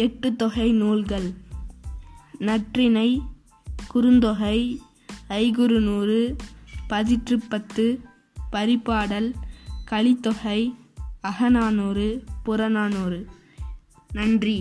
எட்டு தொகை நூல்கள். நற்றிணை குறுந்தொகை ஐகுறுநூறு பதிற்றுப்பத்து பரிபாடல் கலித்தொகை அகநானூறு புறநானூறு. நன்றி.